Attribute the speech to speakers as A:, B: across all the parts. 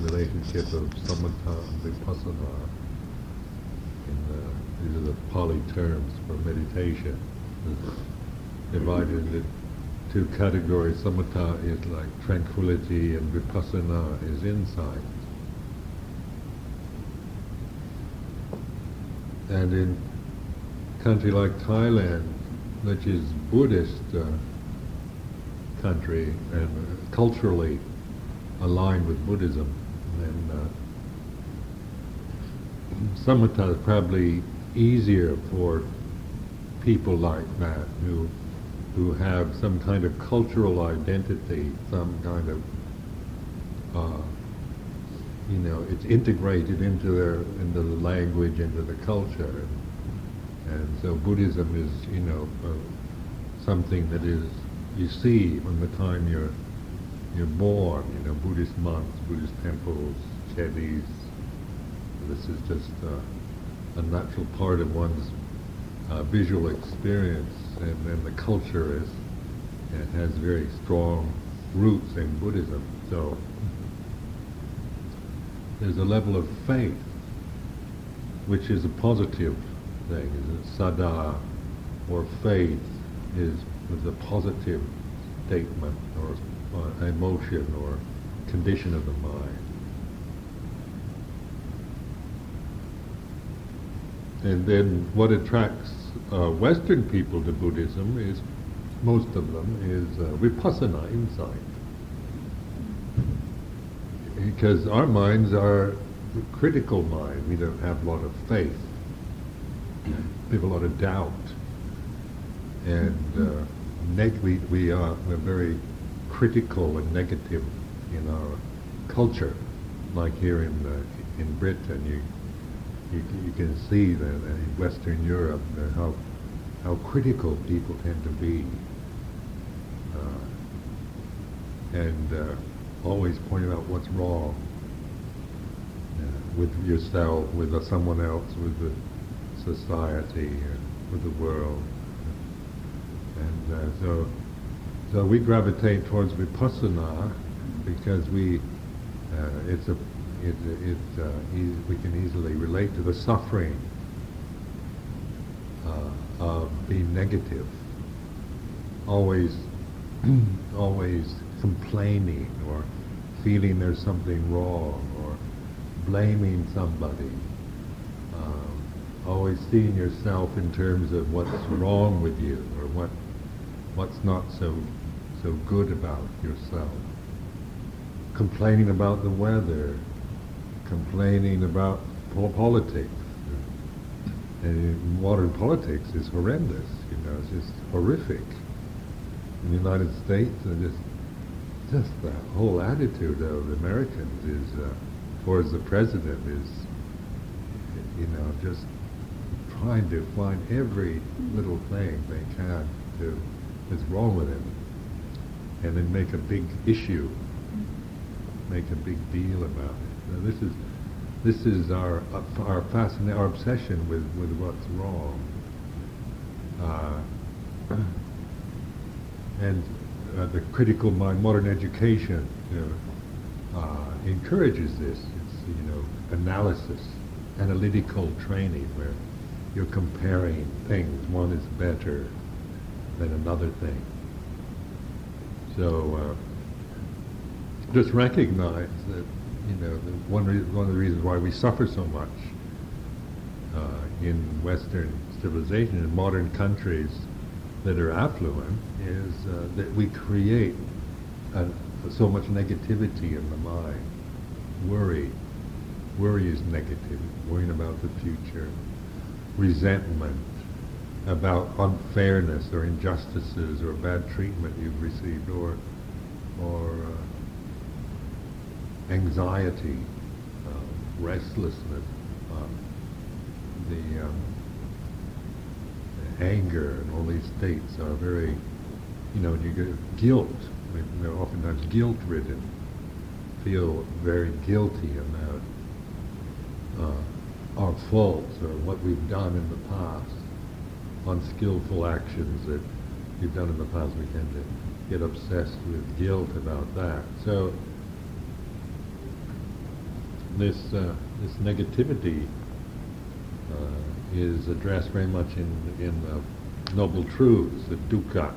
A: relationship of samatha and vipassana. In the, these are the Pali terms for meditation. Divided into two categories. Samatha is like tranquility and vipassana is insight. And in country like Thailand, which is Buddhist uh, country and uh, culturally aligned with Buddhism, then uh, samatha is probably easier for people like that who who have some kind of cultural identity, some kind of uh, you know, it's integrated into their into the language, into the culture, and so Buddhism is, you know, uh, something that is you see from the time you're you're born. You know, Buddhist monks, Buddhist temples, chedis. This is just uh, a natural part of one's uh, visual experience, and then the culture is it has very strong roots in Buddhism. So there's a level of faith, which is a positive thing. Saddha, or faith, is, is a positive statement or, or emotion or condition of the mind. And then what attracts uh, Western people to Buddhism is, most of them, is uh, vipassana, insight because our minds are critical mind. We don't have a lot of faith. We have a lot of doubt, and uh, neg- we we are we're very critical and negative in our culture. Like here in uh, in Britain, you, you you can see that in Western Europe uh, how how critical people tend to be, uh, and uh, always pointing out what's wrong uh, with yourself, with uh, someone else, with the society, with the world. And uh, so, so we gravitate towards vipassana because we, uh, it's a, it, it, uh, e- we can easily relate to the suffering uh, of being negative, always, always complaining or feeling there's something wrong or blaming somebody. Um, always seeing yourself in terms of what's wrong with you what's not so so good about yourself. Complaining about the weather, complaining about po- politics. And modern politics is horrendous, you know, it's just horrific. In the United States, and just just the whole attitude of Americans is uh, towards the president is, you know, just trying to find every little thing they can to that's wrong with him, and then make a big issue, make a big deal about it. Now, this is this is our our fascin- our obsession with with what's wrong. Uh, and uh, the critical mind, modern education, you know, uh, encourages this. It's you know analysis, analytical training, where you're comparing things. One is better than another thing. So uh, just recognize that you know one re- one of the reasons why we suffer so much uh, in Western civilization in modern countries that are affluent is uh, that we create uh, so much negativity in the mind. Worry. Worry is negative. Worrying about the future. Resentment about unfairness or injustices or bad treatment you've received or or uh, anxiety, uh, restlessness, um, the um, anger and all these states are very, you know, you get guilt. I mean, they're oftentimes guilt-ridden. Feel very guilty about uh, our faults or what we've done in the past, unskillful actions that you've done in the past. We tend to get obsessed with guilt about that. So this uh, this negativity uh, is addressed very much in in the noble truths, the dukkha.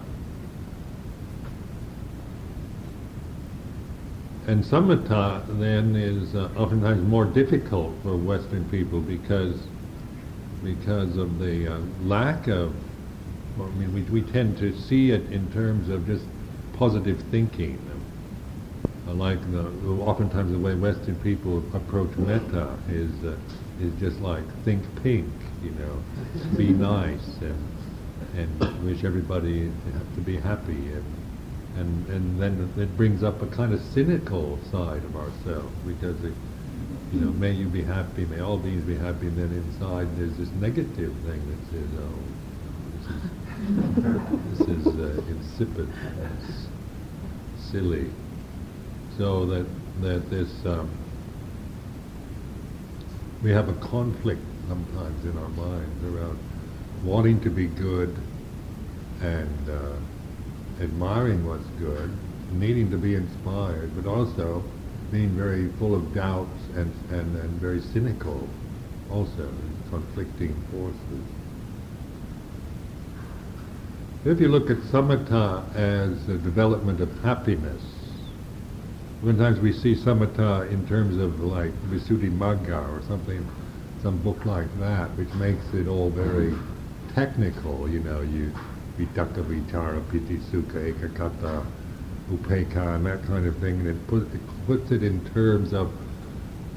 A: And samatha then is uh, oftentimes more difficult for Western people because because of the uh, lack of. I mean, we we tend to see it in terms of just positive thinking. Uh, like the, oftentimes the way Western people approach metta is uh, is just like think pink, you know, be nice and and wish everybody to be happy and and and then it brings up a kind of cynical side of ourselves because it, you know, may you be happy, may all beings be happy, and then inside there's this negative thing that says, oh, this is, this is uh, insipid, silly. So that that this um, we have a conflict sometimes in our minds around wanting to be good and uh, admiring what's good, needing to be inspired, but also being very full of doubts and, and, and very cynical also, conflicting forces. If you look at samatha as a development of happiness, sometimes we see samatha in terms of like Visuddhimagga or something, some book like that, which makes it all very technical, you know, you vitakka vichara piti sukha ekaggata upekkha and that kind of thing, and it, put, it puts it in terms of,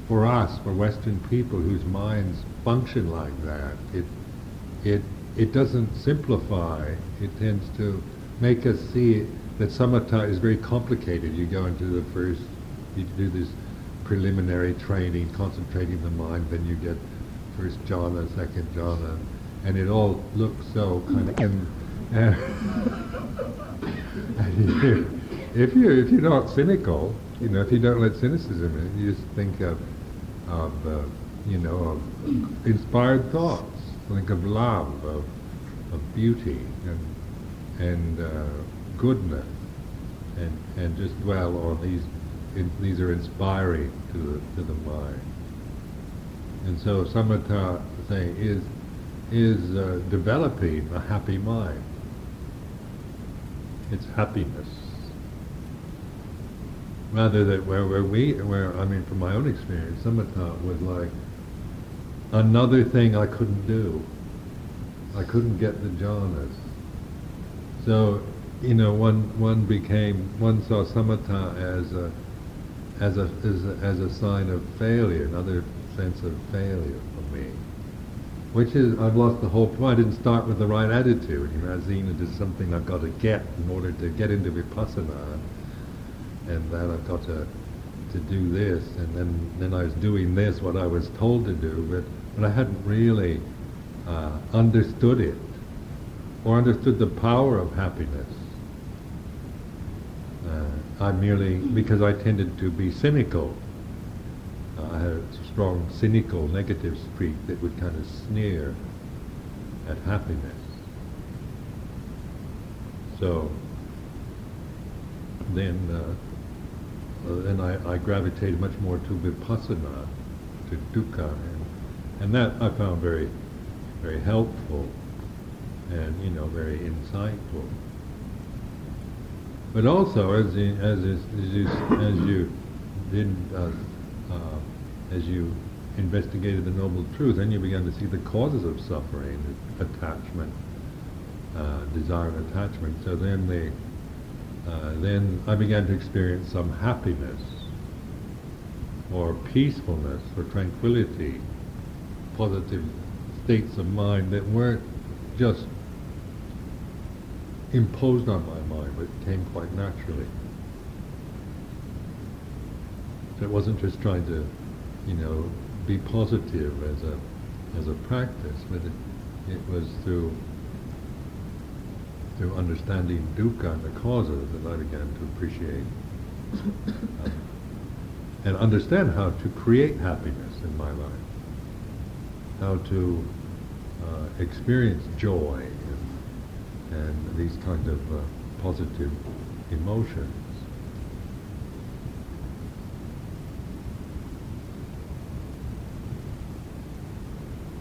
A: for us, for Western people whose minds function like that, it, it, it doesn't simplify, it tends to make us see that samatha is very complicated. You go into the first, you do this preliminary training, concentrating the mind, then you get first jhana, second jhana, and it all looks so kind of, and, and, if you if you're not cynical, you know, if you don't let cynicism in, you just think of of uh, you know of inspired thoughts, think of love, of of beauty, and and uh, goodness, and and just dwell on these. In, these are inspiring to the to the mind. And so samatha say is is uh, developing a happy mind. It's happiness rather that where, where we, where, I mean, from my own experience, samatha was like another thing I couldn't do. I couldn't get the jhanas. So, you know, one, one became, one saw samatha as a, as a, as a, as a sign of failure, another sense of failure for me. Which is, I've lost the whole point. I didn't start with the right attitude. You know, Zenit is something I've got to get in order to get into Vipassana and that I've got to to do this, and then then I was doing this, what I was told to do, but but I hadn't really uh, understood it or understood the power of happiness. Uh, I merely because I tended to be cynical. Uh, I had a strong cynical negative streak that would kind of sneer at happiness. So then uh, then I, I, gravitated much more to vipassana, to dukkha, and, and that I found very, very helpful, and you know very insightful. But also, as you, as, as, you, as you did, uh, uh, as you investigated the noble truth, then you began to see the causes of suffering, attachment, uh, desire and attachment. So then the uh, then I began to experience some happiness or peacefulness or tranquility, positive states of mind that weren't just imposed on my mind, but came quite naturally. So it wasn't just trying to, you know, be positive as a as a practice, but it, it was through through understanding dukkha and the causes that I began to appreciate um, and understand how to create happiness in my life, how to uh, experience joy and, and, these kinds of uh, positive emotions.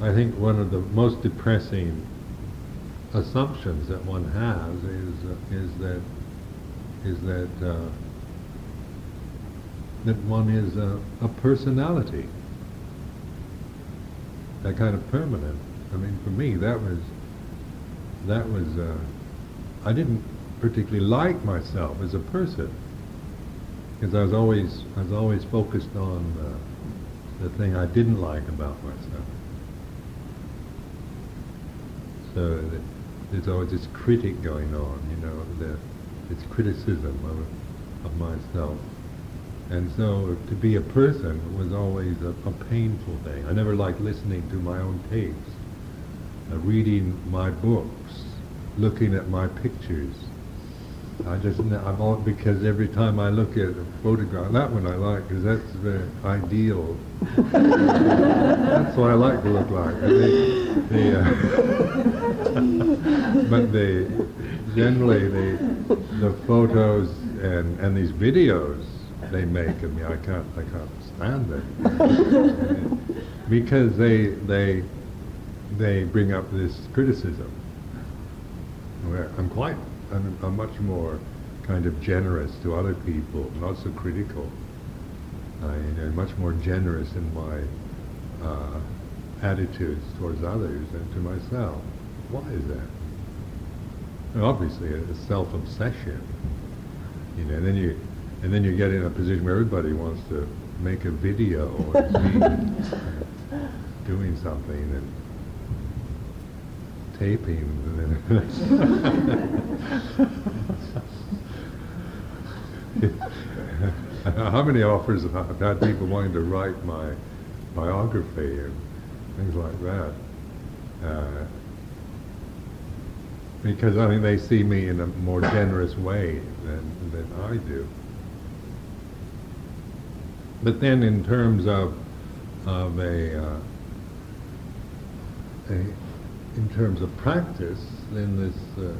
A: I think one of the most depressing assumptions that one has is uh, is that is that uh, that one is a, a personality, that kind of permanent. I mean, for me, that was that was uh, I didn't particularly like myself as a person because I was always I was always focused on uh, the thing I didn't like about myself. So there's always this critic going on, you know, the, this criticism of, of myself. And so to be a person was always a, a painful thing. I never liked listening to my own tapes, uh, reading my books, looking at my pictures. I just, I'm all, because every time I look at a photograph, that one I like because that's very ideal. that's what I like to look like. The, the, uh, but the, generally the, the photos and, and these videos they make of me, I can't, I can't stand them because they, they, they bring up this criticism where I'm quite, I'm, I'm much more kind of generous to other people, not so critical. I, am much more generous in my uh, attitudes towards others than to myself. Why is that? And obviously, it's self-obsession. You know, and then you, and then you get in a position where everybody wants to make a video or doing something and taping. How many offers have had people wanting to write my biography and things like that? Uh, because I mean they see me in a more generous way than, than I do. But then in terms of, of a, uh, a in terms of practice, then this uh,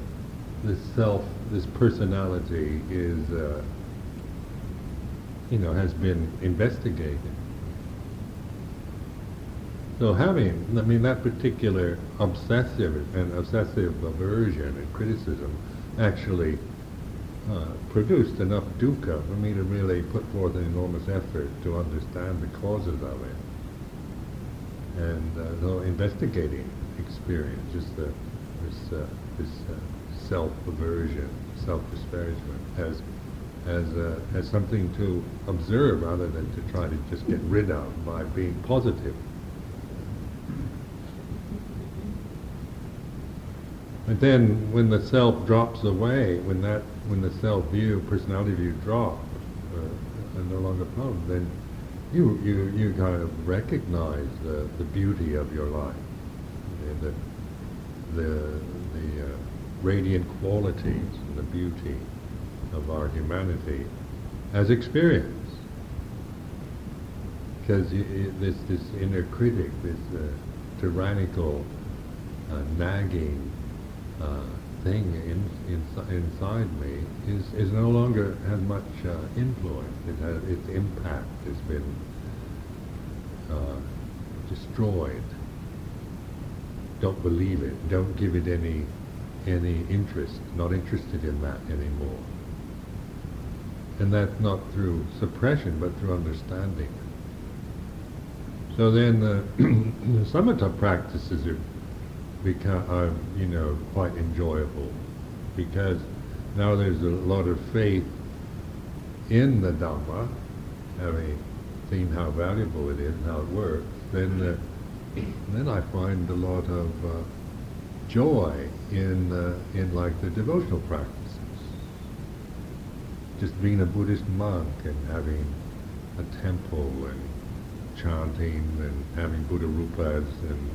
A: this self, this personality is, uh, you know, has been investigated. So having, I mean, that particular obsessive and obsessive aversion and criticism actually uh, produced enough dukkha for me to really put forth an enormous effort to understand the causes of it. And uh, so investigating experience, just the, this, uh, this uh, self-aversion, self-disparagement, as, as, uh, as something to observe rather than to try to just get rid of by being positive. But then when the self drops away, when that, when the self view, personality view drops, uh, and no longer problem, then you, you, you kind of recognize the, the beauty of your life the, the, the uh, radiant qualities and the beauty of our humanity as experience. Because this, this inner critic, this uh, tyrannical, uh, nagging uh, thing in, in, inside me is, is no longer has much uh, influence. It has, its impact has been uh, destroyed don't believe it, don't give it any any interest, not interested in that anymore. And that's not through suppression, but through understanding. So then uh, the samatha practices are, become, are, you know, quite enjoyable because now there's a lot of faith in the Dhamma, having seen how valuable it is and how it works, then uh, then I find a lot of uh, joy in uh, in like the devotional practices. Just being a Buddhist monk and having a temple and chanting and having Buddha rupas and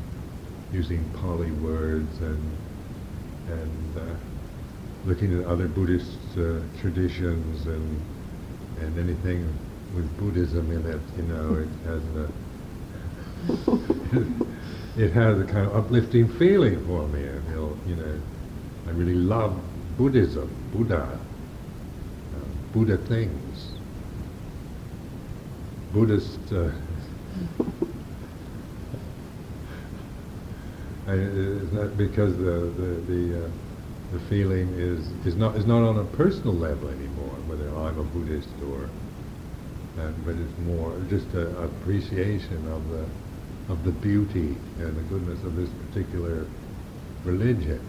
A: using Pali words and and uh, looking at other Buddhist uh, traditions and and anything with Buddhism in it, you know, it has a it has a kind of uplifting feeling for me. I feel, you know, I really love Buddhism, Buddha, uh, Buddha things, Buddhist. Uh, it's not because the the the, uh, the feeling is is not is not on a personal level anymore, whether I'm a Buddhist or, uh, but it's more just an appreciation of the of the beauty and the goodness of this particular religion.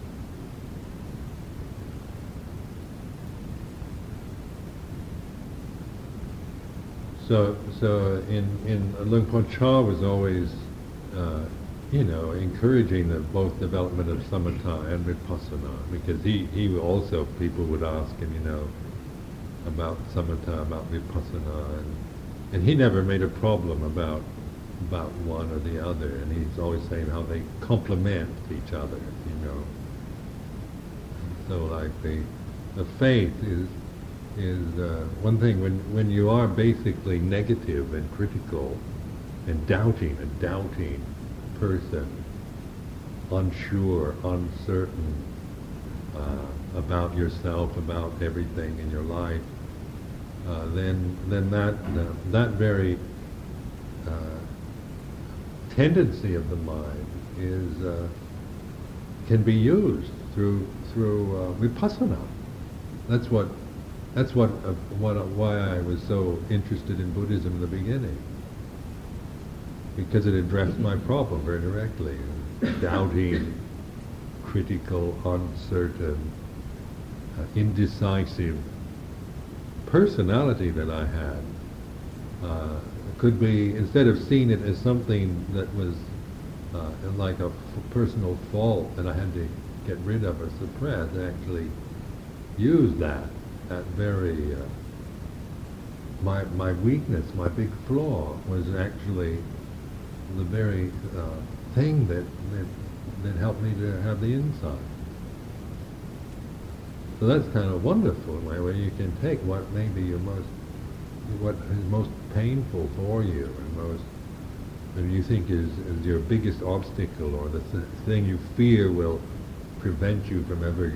A: So, so in in Luang Por Chah was always, uh, you know, encouraging the both development of samatha and vipassana because he he also people would ask him, you know, about samatha, about vipassana, and and he never made a problem about about one or the other, and he's always saying how they complement each other, you know. So like the the faith is is uh, one thing when when you are basically negative and critical and doubting, and doubting person, unsure, uncertain uh, about yourself, about everything in your life, uh, then then that uh, that very uh, tendency of the mind is uh, can be used through through vipassana. That's what that's what, uh, what uh, why I was so interested in Buddhism in the beginning, because it addressed my problem very directly, doubting, critical, uncertain, uh, indecisive personality that I had. Uh, could be, instead of seeing it as something that was uh, like a f- personal fault that I had to get rid of or suppress, actually use that, that very, uh, my, my weakness, my big flaw was actually the very uh, thing that, that, that helped me to have the insight. So that's kind of wonderful in a way where you can take what may be your most what is most painful for you and most and you think is, is your biggest obstacle or the th- thing you fear will prevent you from ever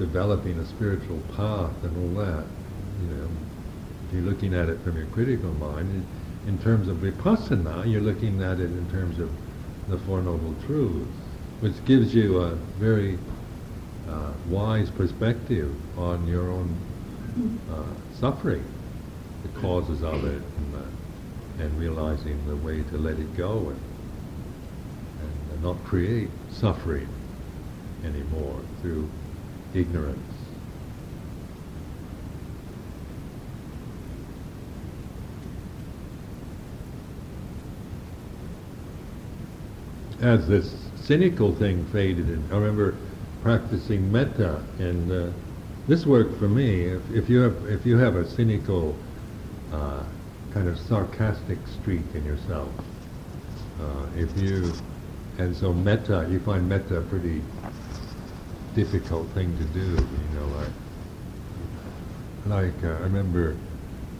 A: developing a spiritual path and all that. You know, if you're looking at it from your critical mind, in, in terms of vipassana, you're looking at it in terms of the Four Noble Truths, which gives you a very uh, wise perspective on your own uh, suffering, the causes of it, and, uh, and realizing the way to let it go and, and not create suffering anymore through ignorance. As this cynical thing faded, and I remember practicing metta and uh, this worked for me. If, if you have if you have a cynical, uh, kind of sarcastic streak in yourself, uh, if you and so metta, you find metta a pretty difficult thing to do. You know, like like uh, I remember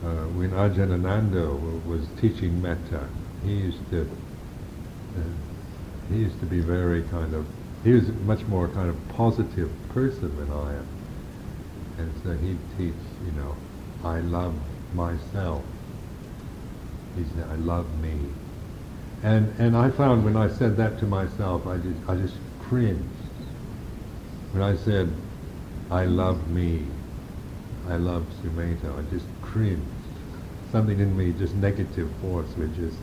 A: uh, when Ajahn Ananda was teaching metta, he used to uh, he used to be very kind of he was much more kind of positive person than I am. And so he'd teach, you know, I love myself. He said, I love me. And and I found when I said that to myself, I just I just cringed. When I said, I love me, I love Sumedho, I just cringed. Something in me, just negative force, would just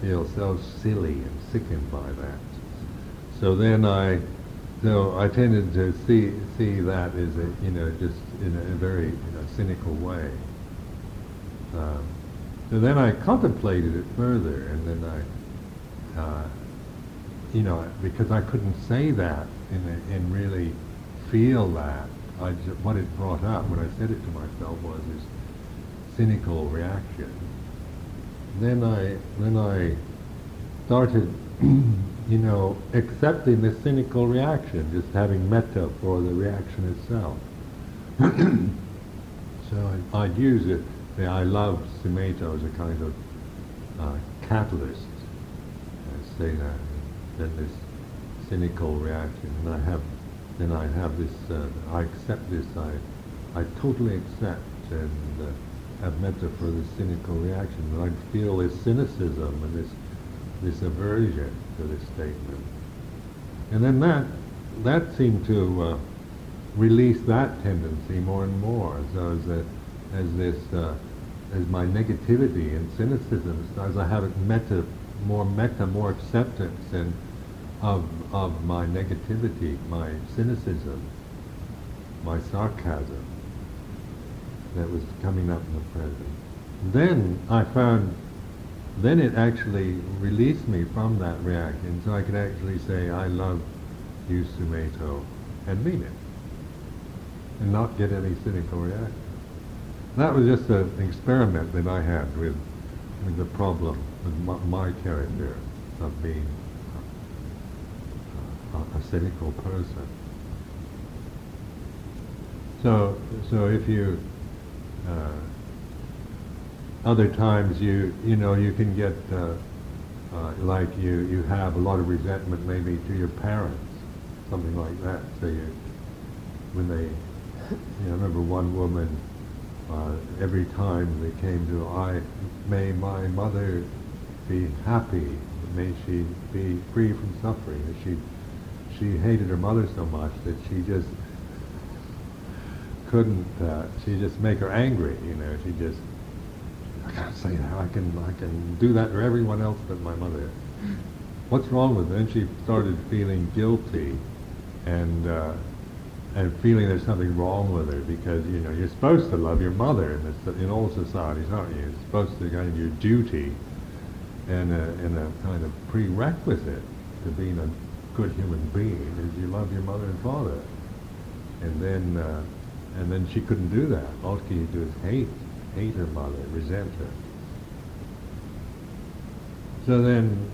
A: feel so silly and sickened by that. So then I so I tended to see see that as a you know just in a, very you know, cynical way. Um, so then I contemplated it further, and then I, uh, you know, because I couldn't say that and and really feel that. I just, what it brought up when I said it to myself was this cynical reaction. Then I then I started you know, accepting the cynical reaction, just having metta for the reaction itself. so I, would use it, I love Sumedho as a kind of uh, catalyst. I say that, then this cynical reaction, and I have, then I have this, uh, I accept this, I, I totally accept and uh, have for the cynical reaction. And I feel this cynicism and this this aversion to this statement. And then that, that seemed to uh, release that tendency more and more. So as, a, as this, uh, as my negativity and cynicism, as I have it metta, more metta, more acceptance and of, of my negativity, my cynicism, my sarcasm that was coming up in the present. Then I found, then it actually released me from that reaction, so I could actually say, I love you, Sumedho, and mean it and not get any cynical reaction. That was just an experiment that I had with, with the problem with my, my character of being a, a, a cynical person. So, so if you, uh, other times you, you know, you can get, uh, uh, like you, you have a lot of resentment maybe to your parents, something like that. So you, when they you know, I remember one woman, uh, every time they came to, I, may my mother be happy, may she be free from suffering. And she, she hated her mother so much that she just couldn't, uh, she just make her angry, you know, she just, I can't say that, I can, I can do that to everyone else but my mother. What's wrong with it? And she started feeling guilty and uh, and feeling there's something wrong with her because you know you're supposed to love your mother in, this, in all societies, aren't you? It's supposed to kind of your duty and a, and a kind of prerequisite to being a good human being is you love your mother and father. And then uh, and then she couldn't do that. All she could do is hate hate her mother, resent her. So then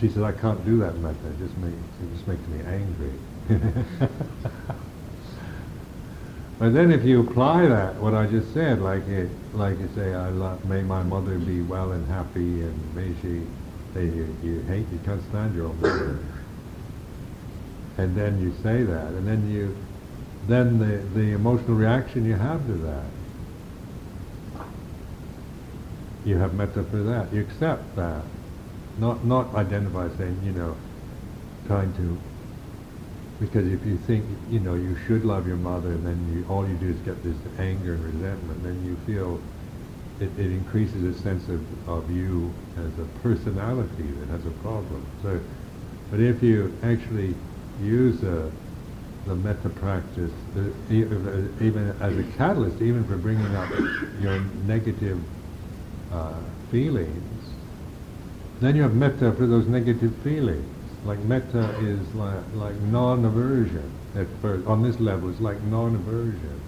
A: she said, I can't do that method. It just makes it just makes me angry. but then if you apply that, what I just said, like it, like you say, I love, may my mother be well and happy, and may she, say you, you hate, you can't stand your own mother. and then you say that, and then you, then the, the emotional reaction you have to that, you have metta for that. You accept that. Not, not identify saying, you know, trying to because if you think, you know, you should love your mother, and then you, all you do is get this anger and resentment, then you feel it, it increases a sense of, of you as a personality that has a problem. So, but if you actually use uh, the metta practice, uh, even as a catalyst, even for bringing up your negative uh, feelings, then you have metta for those negative feelings like metta is like, like non-aversion at first. On this level, it's like non-aversion.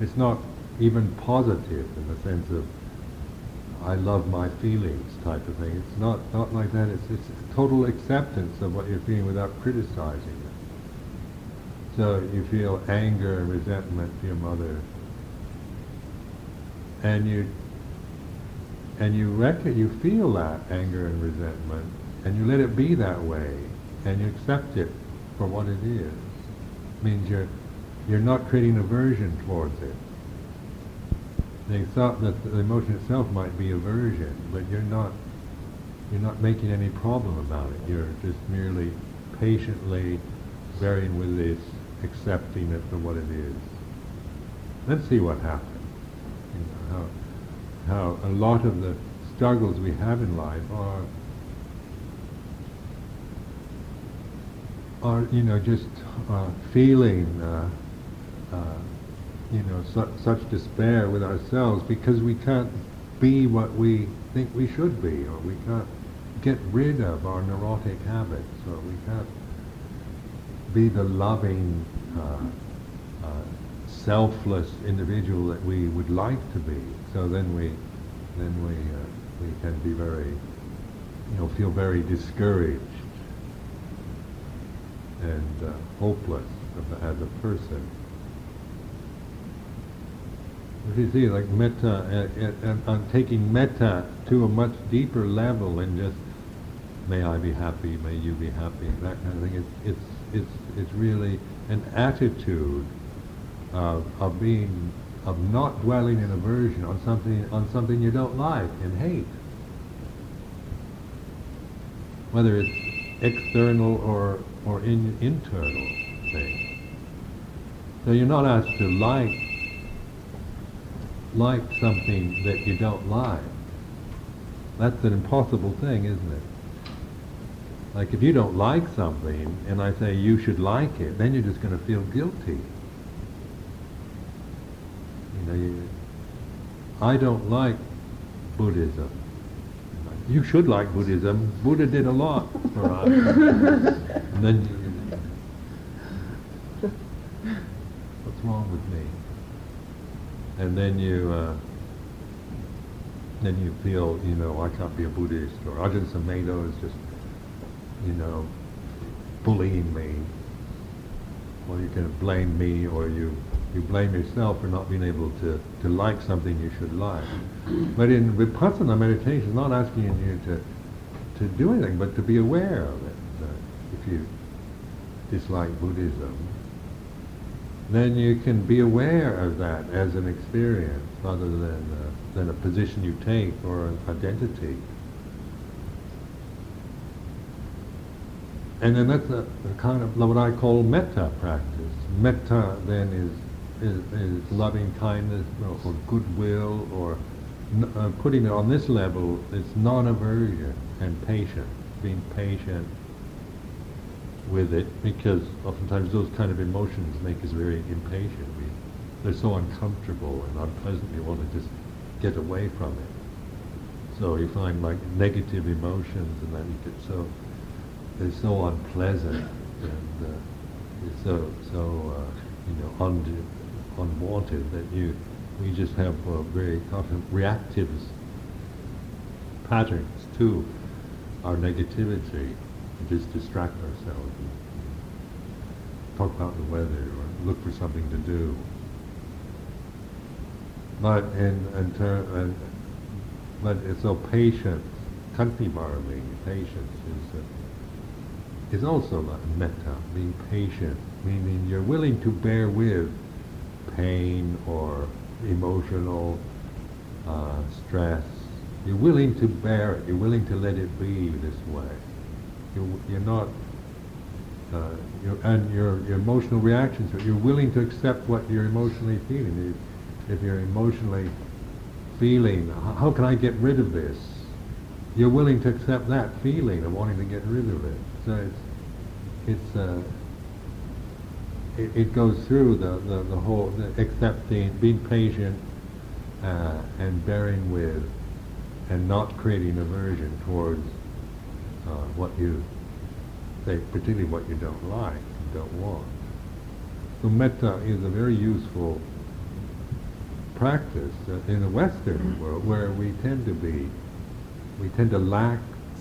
A: It's not even positive in the sense of I love my feelings type of thing. It's not, not like that. It's, it's total acceptance of what you're feeling without criticizing it. So you feel anger and resentment to your mother, and you and you reckon you feel that anger and resentment, and you let it be that way, and you accept it for what it is, It means you're you're not creating aversion towards it. They thought that the emotion itself might be aversion, but you're not you're not making any problem about it. You're just merely patiently bearing with this, accepting it for what it is. Let's see what happens. You know, how, how a lot of the struggles we have in life are are you know just uh, feeling uh, uh, you know su- such despair with ourselves because we can't be what we think we should be, or we can't get rid of our neurotic habits, or we can't be the loving, uh, uh, selfless individual that we would like to be. So then we then we uh, we can be very you know feel very discouraged and uh, hopeless as a person. If you see, like metta, and uh, uh, taking metta to a much deeper level and just, may I be happy, may you be happy, that kind of thing. It's it's it's it's really an attitude of of being of not dwelling in aversion on something on something you don't like and hate. whether it's external or, or in, internal thing. So you're not asked to like like something that you don't like. That's an impossible thing, isn't it? Like if you don't like something and I say you should like it, then you're just going to feel guilty. You know, you, I don't like Buddhism. You should like Buddhism. Buddha did a lot for us. and then, you, what's wrong with me? And then you, uh, then you feel, you know, I can't be a Buddhist, or Ajahn Sumedho is just, you know, bullying me. Or you can blame me, or you you blame yourself for not being able to, to like something you should like. But in Vipassana meditation, it's not asking you to, to do anything, but to be aware of it. if you dislike Buddhism, then you can be aware of that as an experience rather than, uh, than a position you take or an identity. And then that's a, a kind of what I call metta practice. Metta then is is, is loving kindness or, or goodwill or n- uh, putting it on this level, it's non-aversion and patience, being patient with it because oftentimes those kind of emotions make us very impatient. We, they're so uncomfortable and unpleasant, you want to just get away from it. So you find like negative emotions and then you get so, they're so unpleasant and uh, so, so uh, you know, un- unwanted, that you, we just have uh, very often reactive patterns to our negativity. We just distract ourselves and talk about the weather or look for something to do. But in, in but it's so patience, khanti parami, patience is uh, is also metta, being patient, meaning you're willing to bear with pain or emotional uh, stress, you're willing to bear it. You're willing to let it be this way. You're, you're not, uh, you're, and your, your emotional reactions, you're willing to accept what you're emotionally feeling. If, if you're emotionally feeling, how can I get rid of this? You're willing to accept that feeling of wanting to get rid of it. So it's, it's, uh, it, it goes through the, the, the whole the accepting, being patient, uh, and bearing with, and not creating aversion towards uh, what you say, particularly what you don't like, don't want. So metta is a very useful practice uh, in the Western world where we tend to be, we tend to lack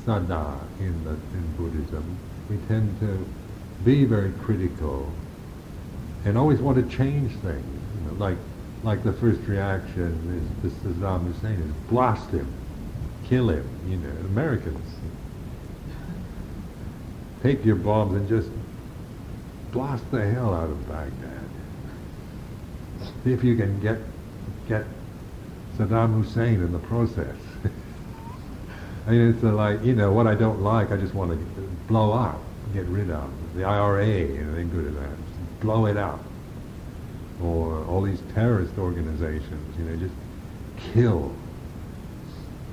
A: saddha in, the, in Buddhism. We tend to be very critical and always want to change things. You know, like like the first reaction is this Saddam Hussein is blast him, kill him. You know, Americans take your bombs and just blast the hell out of Baghdad. See if you can get get Saddam Hussein in the process. I mean, it's like you know what I don't like. I just want to blow up, get rid of the IRA. you know, the good at that blow it up. Or all these terrorist organizations, you know, just kill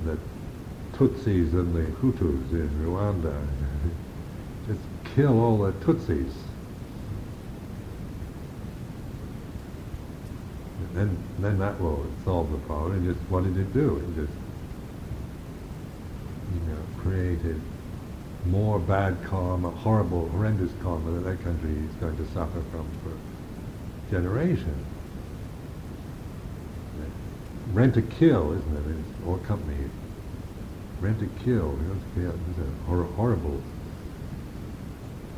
A: the Tutsis and the Hutus in Rwanda. just kill all the Tutsis. And then, then that will solve the problem. And just what did it do? It just, you know, created more bad karma, horrible, horrendous karma that that country is going to suffer from for generations. Rentokil, isn't it? It's, or company. Rent a kill. It's a hor- horrible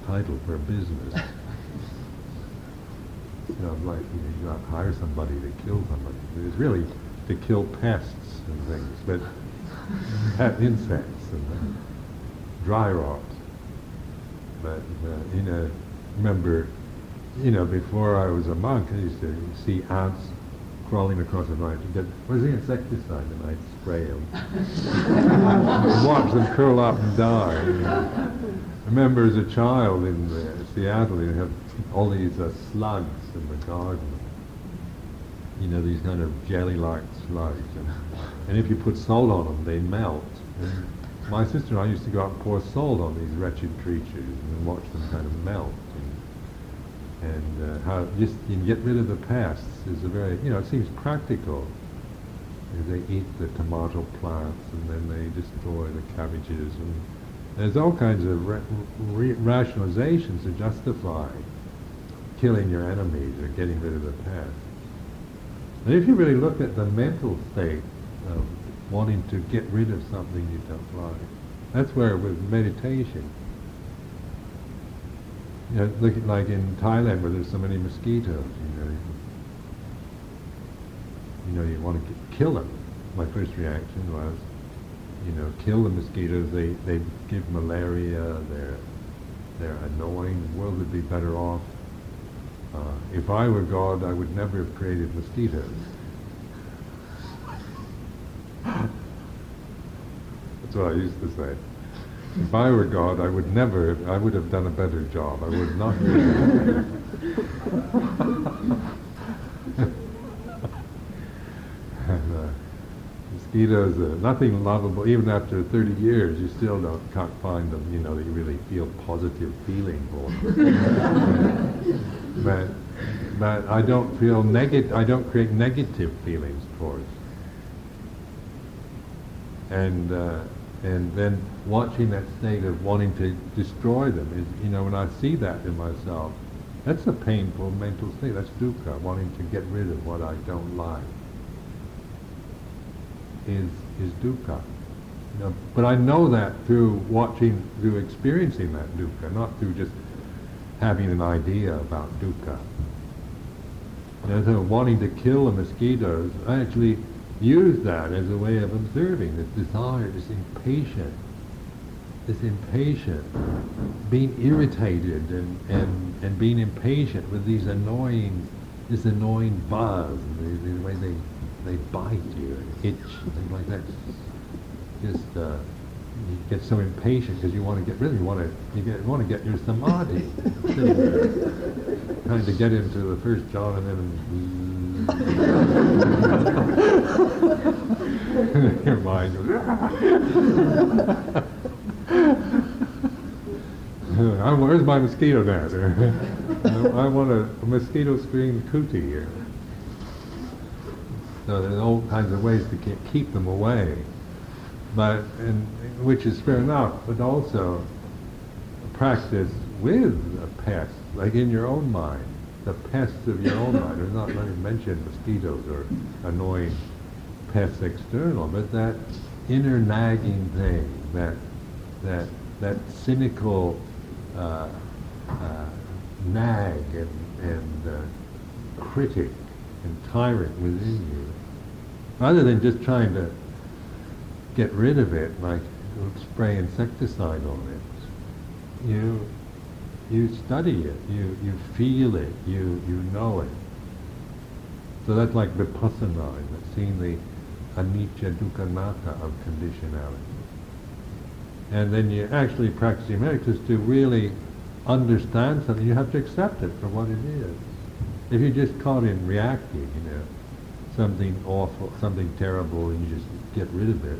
A: title for a business. you know, like you, know, you got to hire somebody to kill somebody. It's really to kill pests and things, but insects and dry rot. But, uh, you know, remember, you know, before I was a monk, I used to see ants crawling across the night get, where's the insecticide? And I'd spray them. watch them curl up and die. I remember as a child in uh, Seattle, you have all these uh, slugs in the garden. You know, these kind of jelly-like slugs. And, and if you put salt on them, they melt. And my sister and I used to go out and pour salt on these wretched creatures and watch them kind of melt. And, and uh, how just you get rid of the pests is a very, you know, it seems practical. They eat the tomato plants and then they destroy the cabbages. And there's all kinds of ra- re- rationalizations to justify killing your enemies or getting rid of the pests. And if you really look at the mental state of wanting to get rid of something you don't like, that's where with meditation, you know, look at like in Thailand where there's so many mosquitoes, you know, you know, you want to kill them. My first reaction was, you know, kill the mosquitoes. They they give malaria. They're they're annoying. The world would be better off. Uh, if I were God, I would never have created mosquitoes. That's what I used to say. If I were God, I would never, I would have done a better job. I would not. and, uh, mosquitoes, uh, nothing lovable. Even after 30 years, you still don't can't find them. You know that you really feel positive feeling for them. but but I don't feel negative. I don't create negative feelings towards. And uh, and then watching that state of wanting to destroy them is, you know, when I see that in myself, that's a painful mental state. That's dukkha, wanting to get rid of what I don't like. Is is dukkha. You know, but I know that through watching, through experiencing that dukkha, not through just having an idea about dukkha. Know, so wanting to kill the mosquitoes, I actually use that as a way of observing this desire, this impatience, this impatient, being irritated and, and, and being impatient with these annoying, this annoying buzz, the, the way they, they bite you and itch, and things like that. Just, uh, you get so impatient because you want to get rid of, you want to, you get, want to get your samadhi, trying to get into the first jhana and then your mind goes, ah. where's my mosquito net? I want a, a mosquito screen kuti here. So there's all kinds of ways to keep, keep them away, but and which is fair enough. But also practice with a pest, like in your own mind, the pests of your own mind. There's not let me mention mosquitoes or annoying pests external, but that inner nagging thing, that that that cynical uh, uh, nag and, and uh, critic and tyrant within you, rather than just trying to get rid of it like spray insecticide on it, you you study it, you, you feel it, you, you know it. So that's like vipassana, seeing the anicca dukkha of conditionality. And then you actually practicing meditation to really understand something, you have to accept it for what it is. If you're just caught in reacting, you know, something awful, something terrible, and you just get rid of it,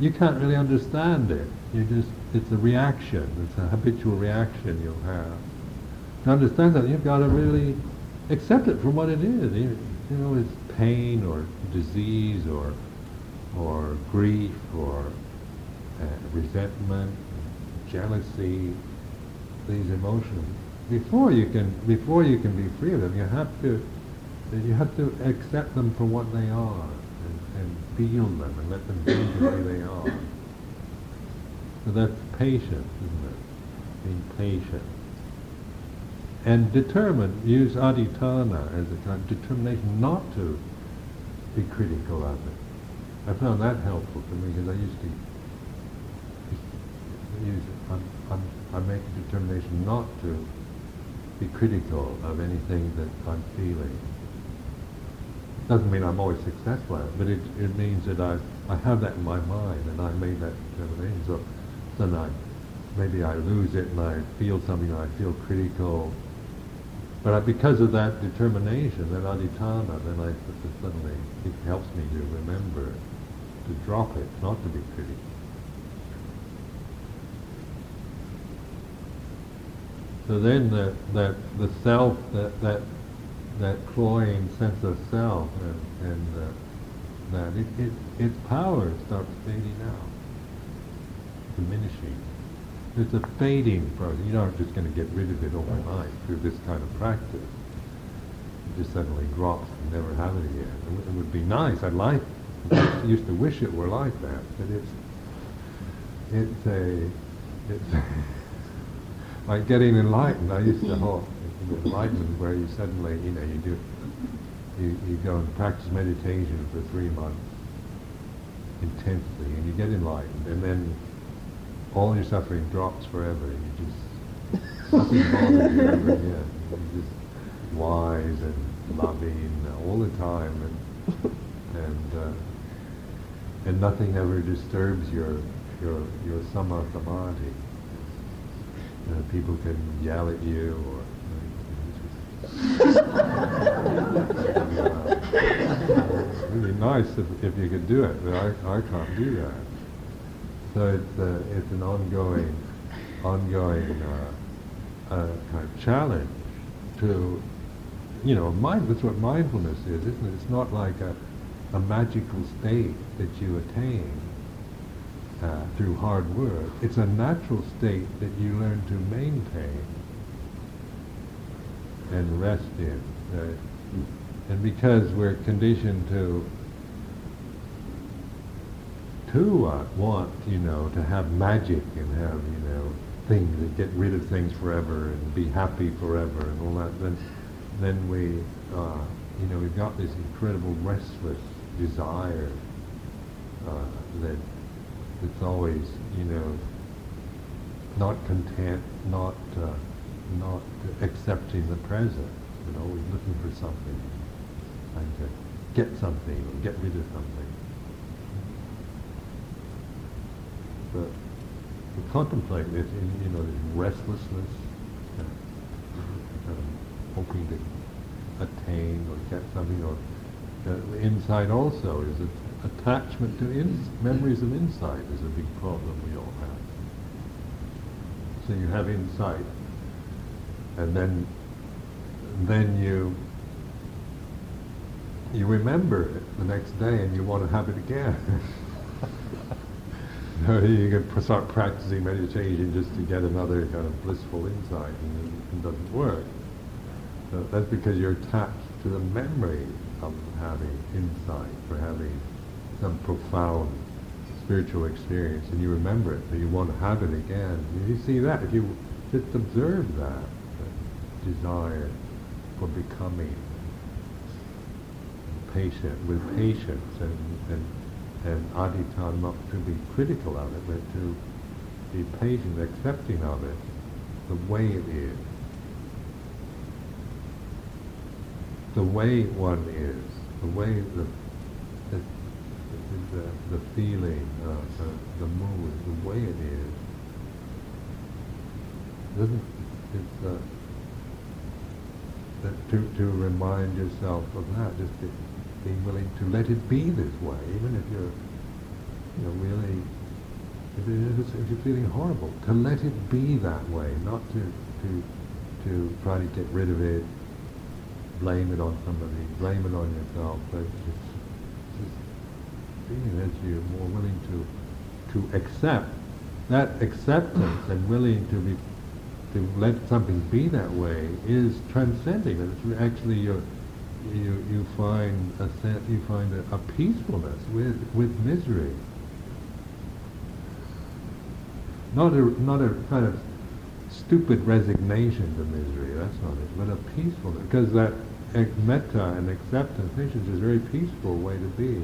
A: you can't really understand it. You just, it's a reaction. It's a habitual reaction you'll have. To understand that, you've got to really accept it for what it is. You know, it's pain or disease or or grief or uh, resentment, jealousy, these emotions. Before you can, before you can be free of them, you have to, you have to accept them for what they are and, feel them and let them be the way they are. So that's patience, isn't it? Being patient. And determined, use adhitthana as a kind of determination not to be critical of it. I found that helpful to me because I used to use. I'm, I'm, I make a determination not to be critical of anything that I'm feeling. Doesn't mean I'm always successful at it, but it, it means that I, I have that in my mind and I made that determination. So then I, maybe I lose it and I feel something, I feel critical. But I, because of that determination, that adhitthana, then I suddenly, it helps me to remember, to drop it, not to be critical. So then that, that the self, that, that that cloying sense of self and, and uh, that it, it, its power starts fading out, diminishing. It's a fading process. You're not just going to get rid of it overnight through this kind of practice. It just suddenly drops and never have it again. It, w- it would be nice. I'd like. I used to wish it were like that, but it's it's a it's like getting enlightened. I used to hope enlightenment where you suddenly, you know, you do, you, you go and practice meditation for three months intensely, and you get enlightened, and then all your suffering drops forever. And you just nothing bothers you ever again. You're just wise and loving all the time, and and uh, and nothing ever disturbs your your your samma samadhi. You know, people can yell at you or really nice if, if you could do it, but I, I can't do that. So it's, uh, it's an ongoing, ongoing uh, uh, kind of challenge to, you know, mind, that's what mindfulness is, isn't it? It's not like a, a magical state that you attain uh, through hard work. It's a natural state that you learn to maintain and rest in. Uh, and because we're conditioned to to uh, want, you know, to have magic and have, you know, things that get rid of things forever and be happy forever and all that, then then we, uh, you know, we've got this incredible restless desire uh, that it's always, you know, not content, not uh, not accepting the present, you know, always looking for something, trying to get something or get rid of something. But we contemplate this in, you know, this restlessness, kind of, of hoping to attain or get something, or uh, insight also is that attachment to memories of insight is a big problem we all have. So you have insight, and then then you you remember it the next day and you want to have it again. you can start practicing meditation just to get another kind of blissful insight and it, doesn't work. So that's because you're attached to the memory of having insight, or having some profound spiritual experience and you remember it, so you want to have it again. You see that, if you just observe that, desire for becoming patient, with patience and, and, and adhitthana not to be critical of it, but to be patient, accepting of it the way it is. The way one is, the way the, the, the, the feeling, uh, the, the mood, the way it is. Doesn't, it's, uh, that to, to remind yourself of that, just being willing to let it be this way, even if you're, you know, really, if, if you're feeling horrible, to let it be that way, not to, to, to try to get rid of it, blame it on somebody, blame it on yourself, but just, just being as you're more willing to, to accept that acceptance and willing to be to let something be that way is transcending. It's actually you you you find a sense, you find a, a peacefulness with with misery. Not a not a kind of stupid resignation to misery. That's not it, but a peacefulness because that metta and acceptance, patience is a very peaceful way to be.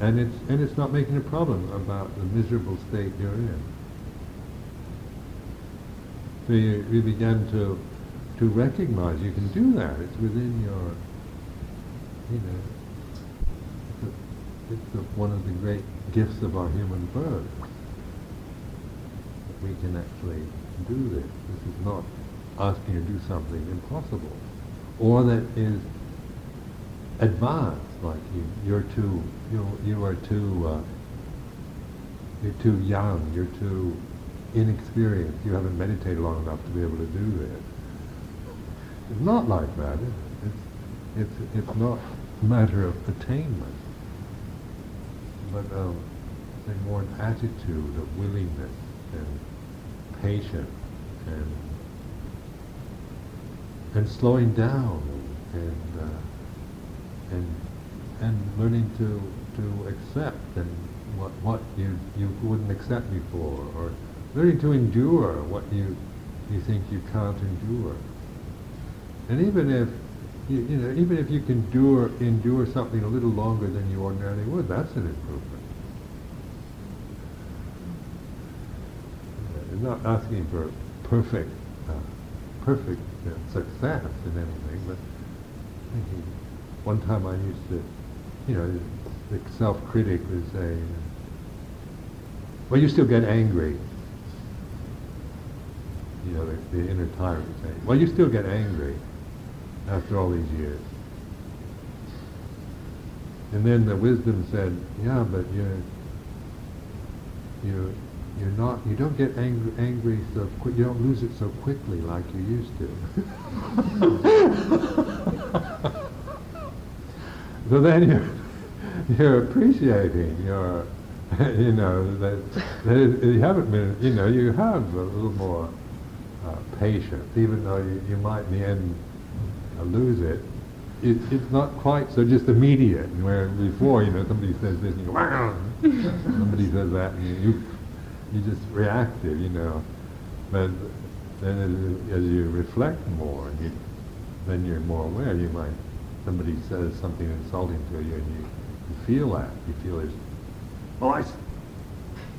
A: And it's and it's not making a problem about the miserable state you're in. So you, you begin to to recognize you can do that. It's within your you know, it's, a, it's a, one of the great gifts of our human birth. That we can actually do this. This is not asking you to do something impossible, or that is advanced, like you, you're too, you, you are too, uh, you're too young, you're too inexperienced, you haven't meditated long enough to be able to do this. It's not like that. It's, it's, it's not a matter of attainment, but um, more an attitude of willingness and patience and and slowing down and uh, and and learning to to accept and what what you you wouldn't accept before or learning to endure what you you think you can't endure and even if you, you know even if you can endure endure something a little longer than you ordinarily would that's an improvement not asking for perfect uh, perfect uh, success in anything, but one time I used to, you know, the self-critic would say, well, you still get angry. You know, the, the inner tyrant saying, well, you still get angry after all these years. And then the wisdom said, yeah, but you're, you're, you're not you don't get angry angry so quick you don't lose it so quickly like you used to so then you're you're appreciating your you know that, that you haven't been you know you have a little more uh, patience even though you, you might in the end uh, lose it it, it's not quite so just immediate. Where before, you know, somebody says this, and you go, somebody says that, and you, you just reactive, you know. But then as, as you reflect more, you, then you're more aware. You might somebody says something insulting to you, and you, you feel that. You feel it. well, I.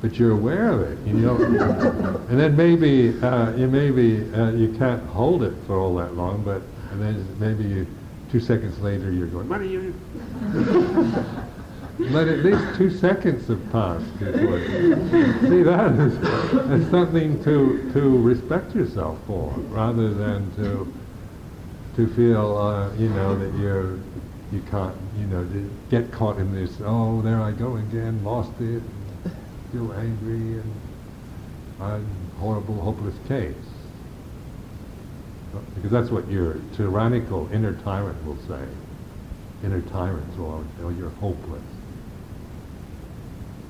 A: But you're aware of it, you know. and then maybe uh, you maybe uh, you can't hold it for all that long, but and then maybe you, two seconds later you're going, what are you? Let at least two seconds have passed. See, that is, is something to, to respect yourself for, rather than to to feel, uh, you know, that you're you can't, you know, get caught in this. Oh, there I go again, lost it, still angry, and horrible, hopeless case. Because that's what your tyrannical inner tyrant will say. Inner tyrants will, oh, you're hopeless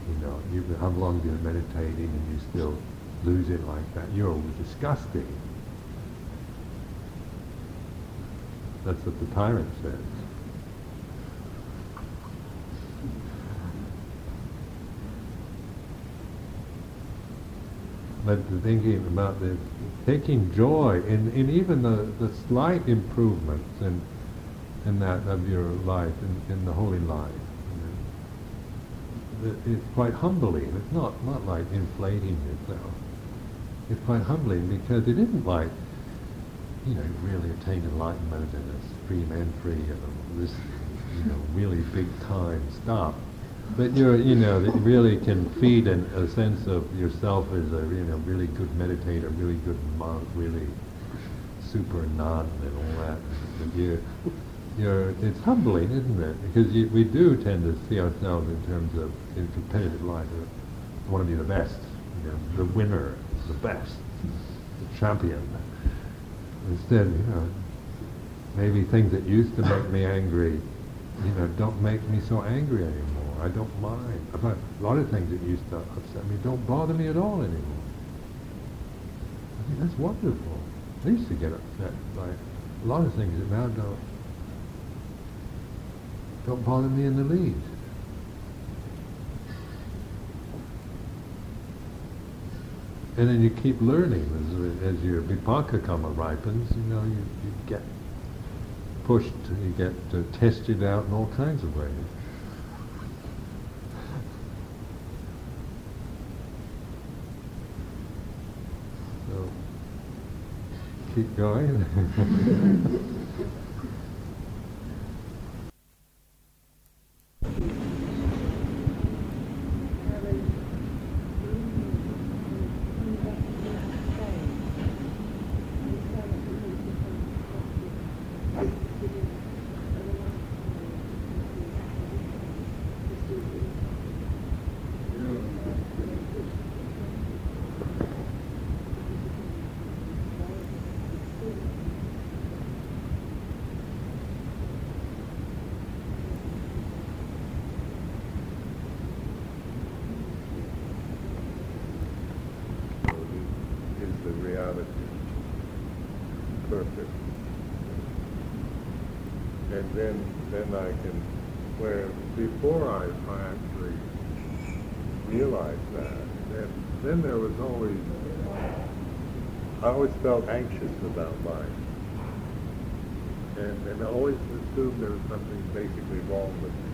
A: you know, you, how long you're meditating and you still lose it like that. You're disgusting. That's what the tyrant says. But the thinking about this, taking joy in, in even the, the slight improvements in, in that of your life, in, in the holy life it's quite humbling. It's not, not like inflating yourself. It's quite humbling because it isn't like, you know, really attain enlightenment and a stream entry and this, you know, really big time stuff. But you're, you know, it really can feed an, a sense of yourself as a, you know, really good meditator, really good monk, really super nun and all that. You, you're, it's humbling, isn't it? Because you, we do tend to see ourselves in terms of in competitive life. Uh, I want to be the best, you know, the winner, the best, the champion. Instead, you know, maybe things that used to make me angry, you know, don't make me so angry anymore. I don't mind. A lot of things that used to upset me don't bother me at all anymore. I think that's wonderful. I used to get upset by a lot of things that now don't don't bother me in the least. And then you keep learning as, as your vipaka karma ripens, you know, you, you get pushed, you get uh, tested out in all kinds of ways. So, keep going. and then then I can where before I, I actually realized that then then there was always I always felt anxious about life. And and I always assumed there was something basically wrong with me.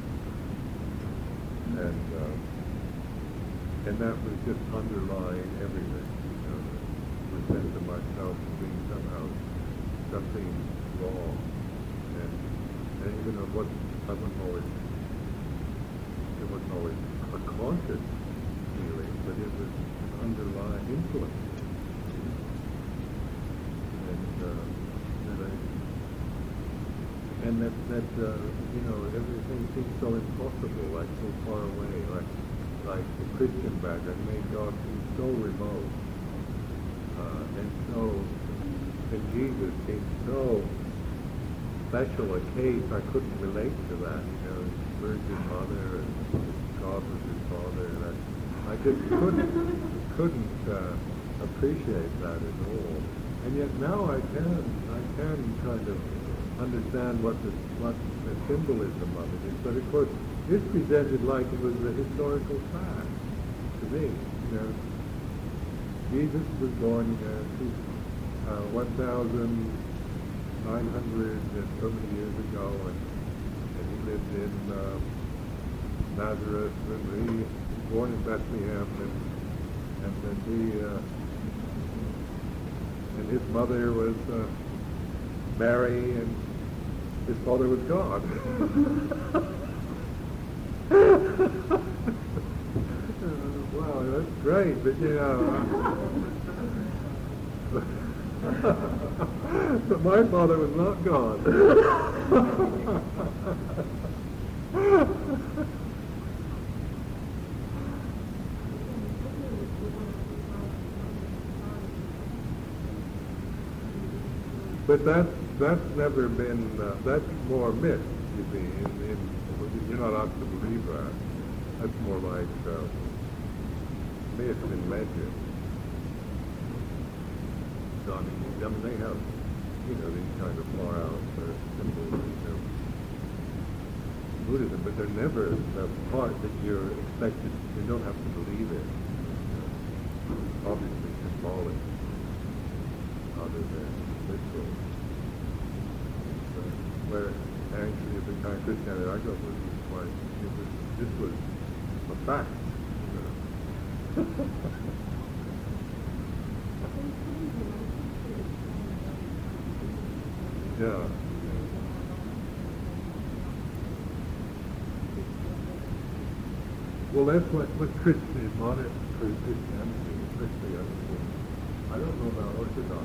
A: And uh, and that was just underlying everything you know the sense of myself being somehow something wrong. And and even though wasn't I wasn't always it wasn't always a conscious feeling but it was an underlying influence uh, and I and that that uh, you know everything seems so impossible, like so far away, like like the Christian background made God seem so remote, uh, and so and Jesus seemed so special a case. I couldn't relate to that, you know, Virgin Mother and God was his father, and I, I just couldn't couldn't uh, appreciate that at all. And yet now I can I can kind of understand what the what the symbolism of it is. But of course, it's presented like it was a historical fact to me. You know, Jesus was born uh, uh, 1,900 and so many years ago, and, and he lived in uh, Nazareth, and he was born in Bethlehem, and and then he uh, and his mother was. Uh, Mary and his father was God. wow, that's great, but you know. but my father was not God. but that's that's never been uh, that's more myth. You see, in, in, you're not asked to believe that. That's more like uh, myth and legend. So I mean, I mean, they have you know these kind of far out uh, symbols, you know, Buddhism, but they're never the part that you're expected. You don't have to believe it. Obviously symbolic, other than literal where actually the kind of Christianity I grew up with was like it was this was a fact. You know? yeah. Well, that's what what Christian modern Christianity, especially I. I don't know about Orthodox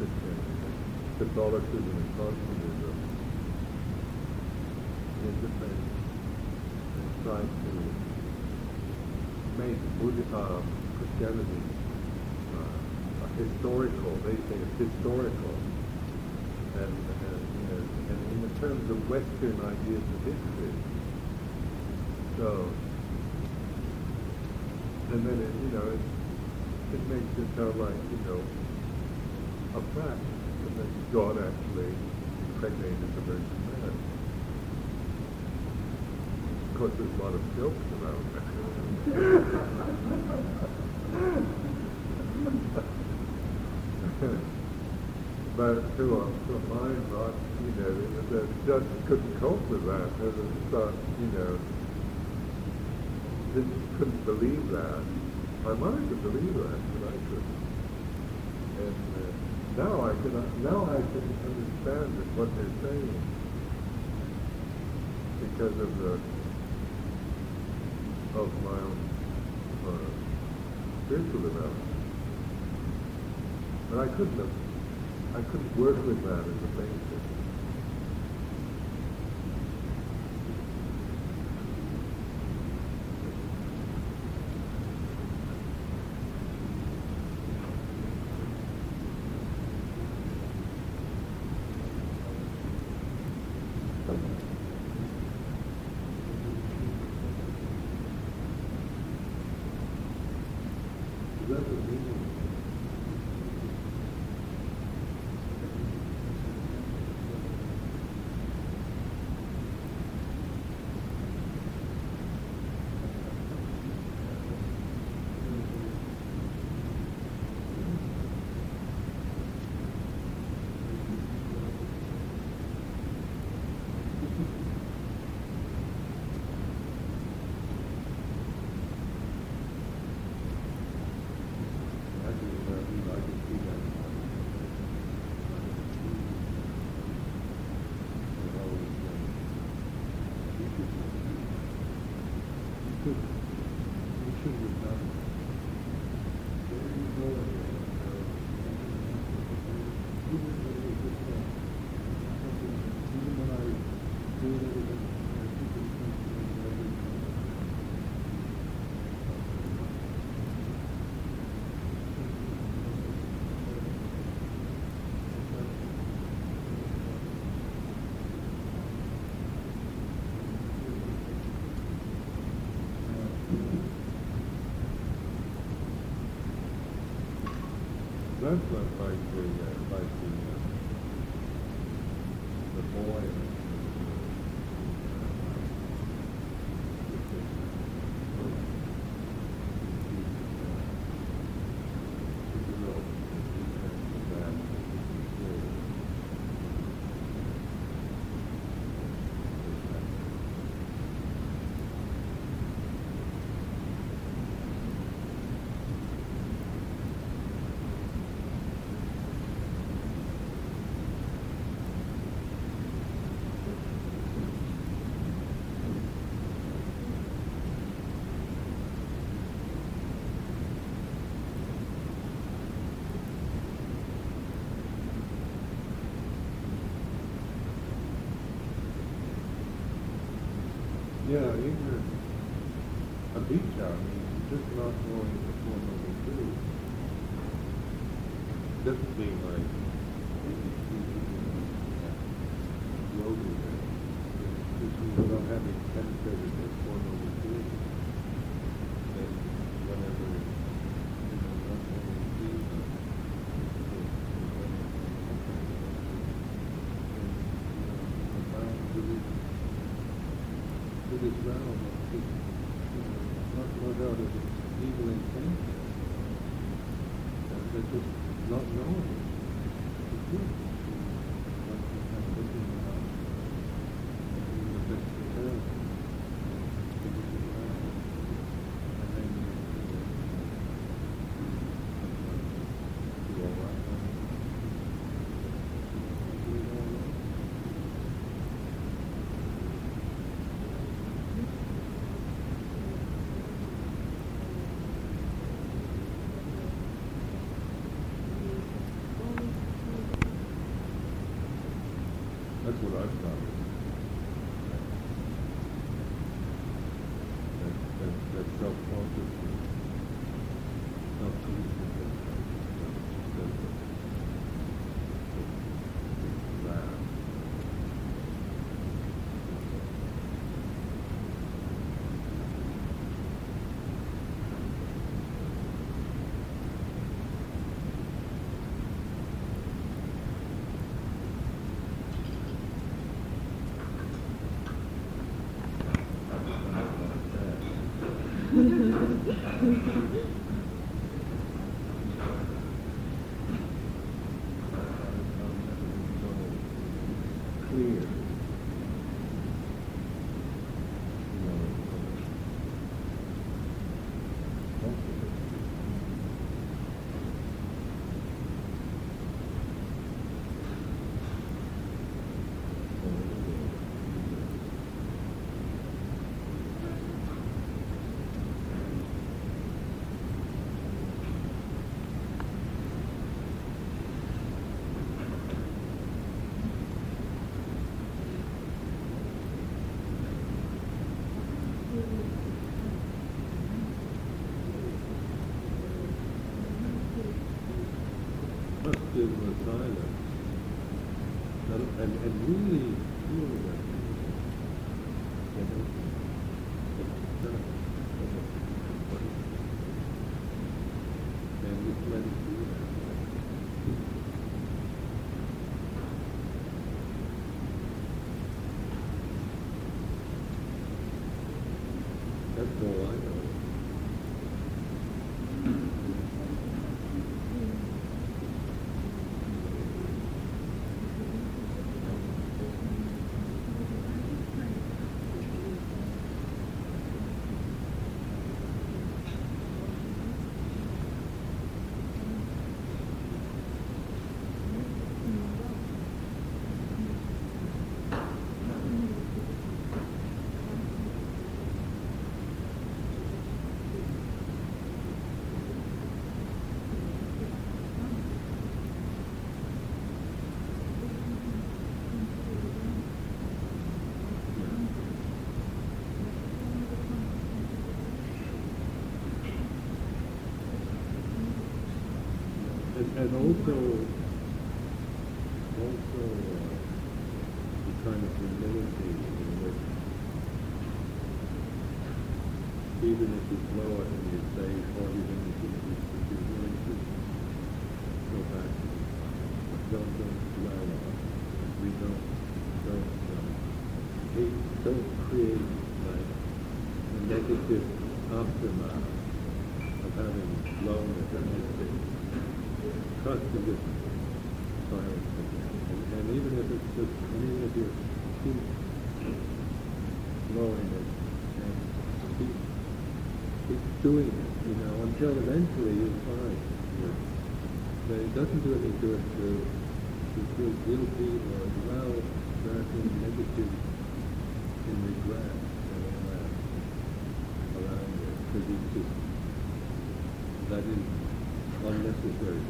A: Christianity, Catholicism and Protestantism in and trying to make Buddha, uh, Christianity uh, historical. They say it's historical. And, and, and, and in terms of Western ideas of history. So, and then it, you know, it, it makes it sound like, you know, a fact. That God actually impregnated the Virgin Mary. Of course, there's a lot of jokes around but to a, to mind you know, that just couldn't cope with that. Was thought, you know, couldn't believe that. My mind could believe that, but I couldn't. And uh, now I can, now I can understand what they're saying because of the of my own uh, spiritual development. But I couldn't have, I couldn't work with that as a basis.
B: does like Yeah, even a beach out, I just not going to four level two. Doesn't seem like global. Because we don't have any penetrated And also, also uh, the kind of humility in which even if you blow it and you say forty minutes, you would be willing to go back and don't don't dwell on it. We don't don't um, hate, don't create like a negative aftermath of having blown it and it's trust the difference. Silence and, and even if it's just and even if you keep blowing it and keep keep doing it, you know, until eventually you find that it doesn't do any good to, to feel guilty or dwell back in negative, in regret and all that around it, because it's just, that is unnecessary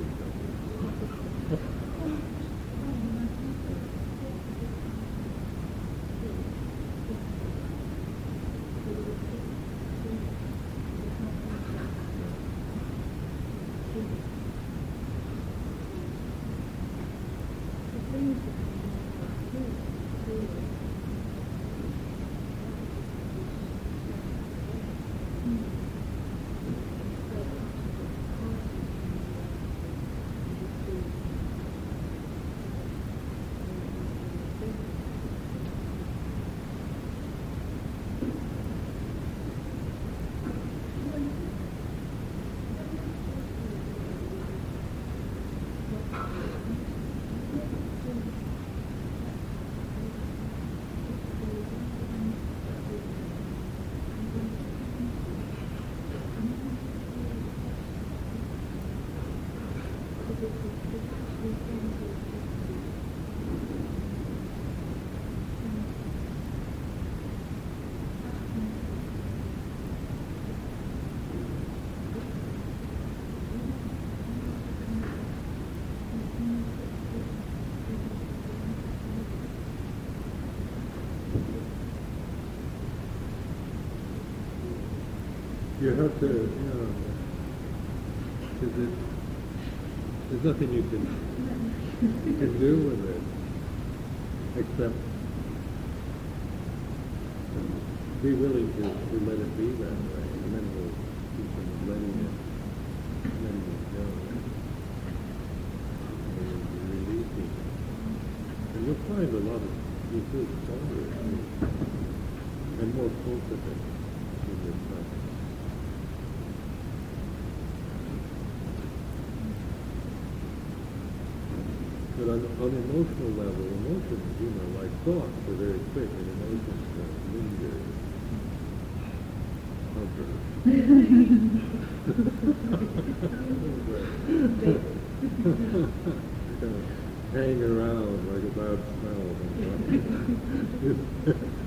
B: You have to, you know, because there's nothing you can, you can do with it except be willing to, to let it be that way, and then we'll keep on letting it, letting it go, and releasing it. And you'll find a lot of, you feel stronger and more confident in yourself. But on, on emotional level, emotions, you know, like thoughts are very quick and emotions uh, linger. Hang around like a bad smell.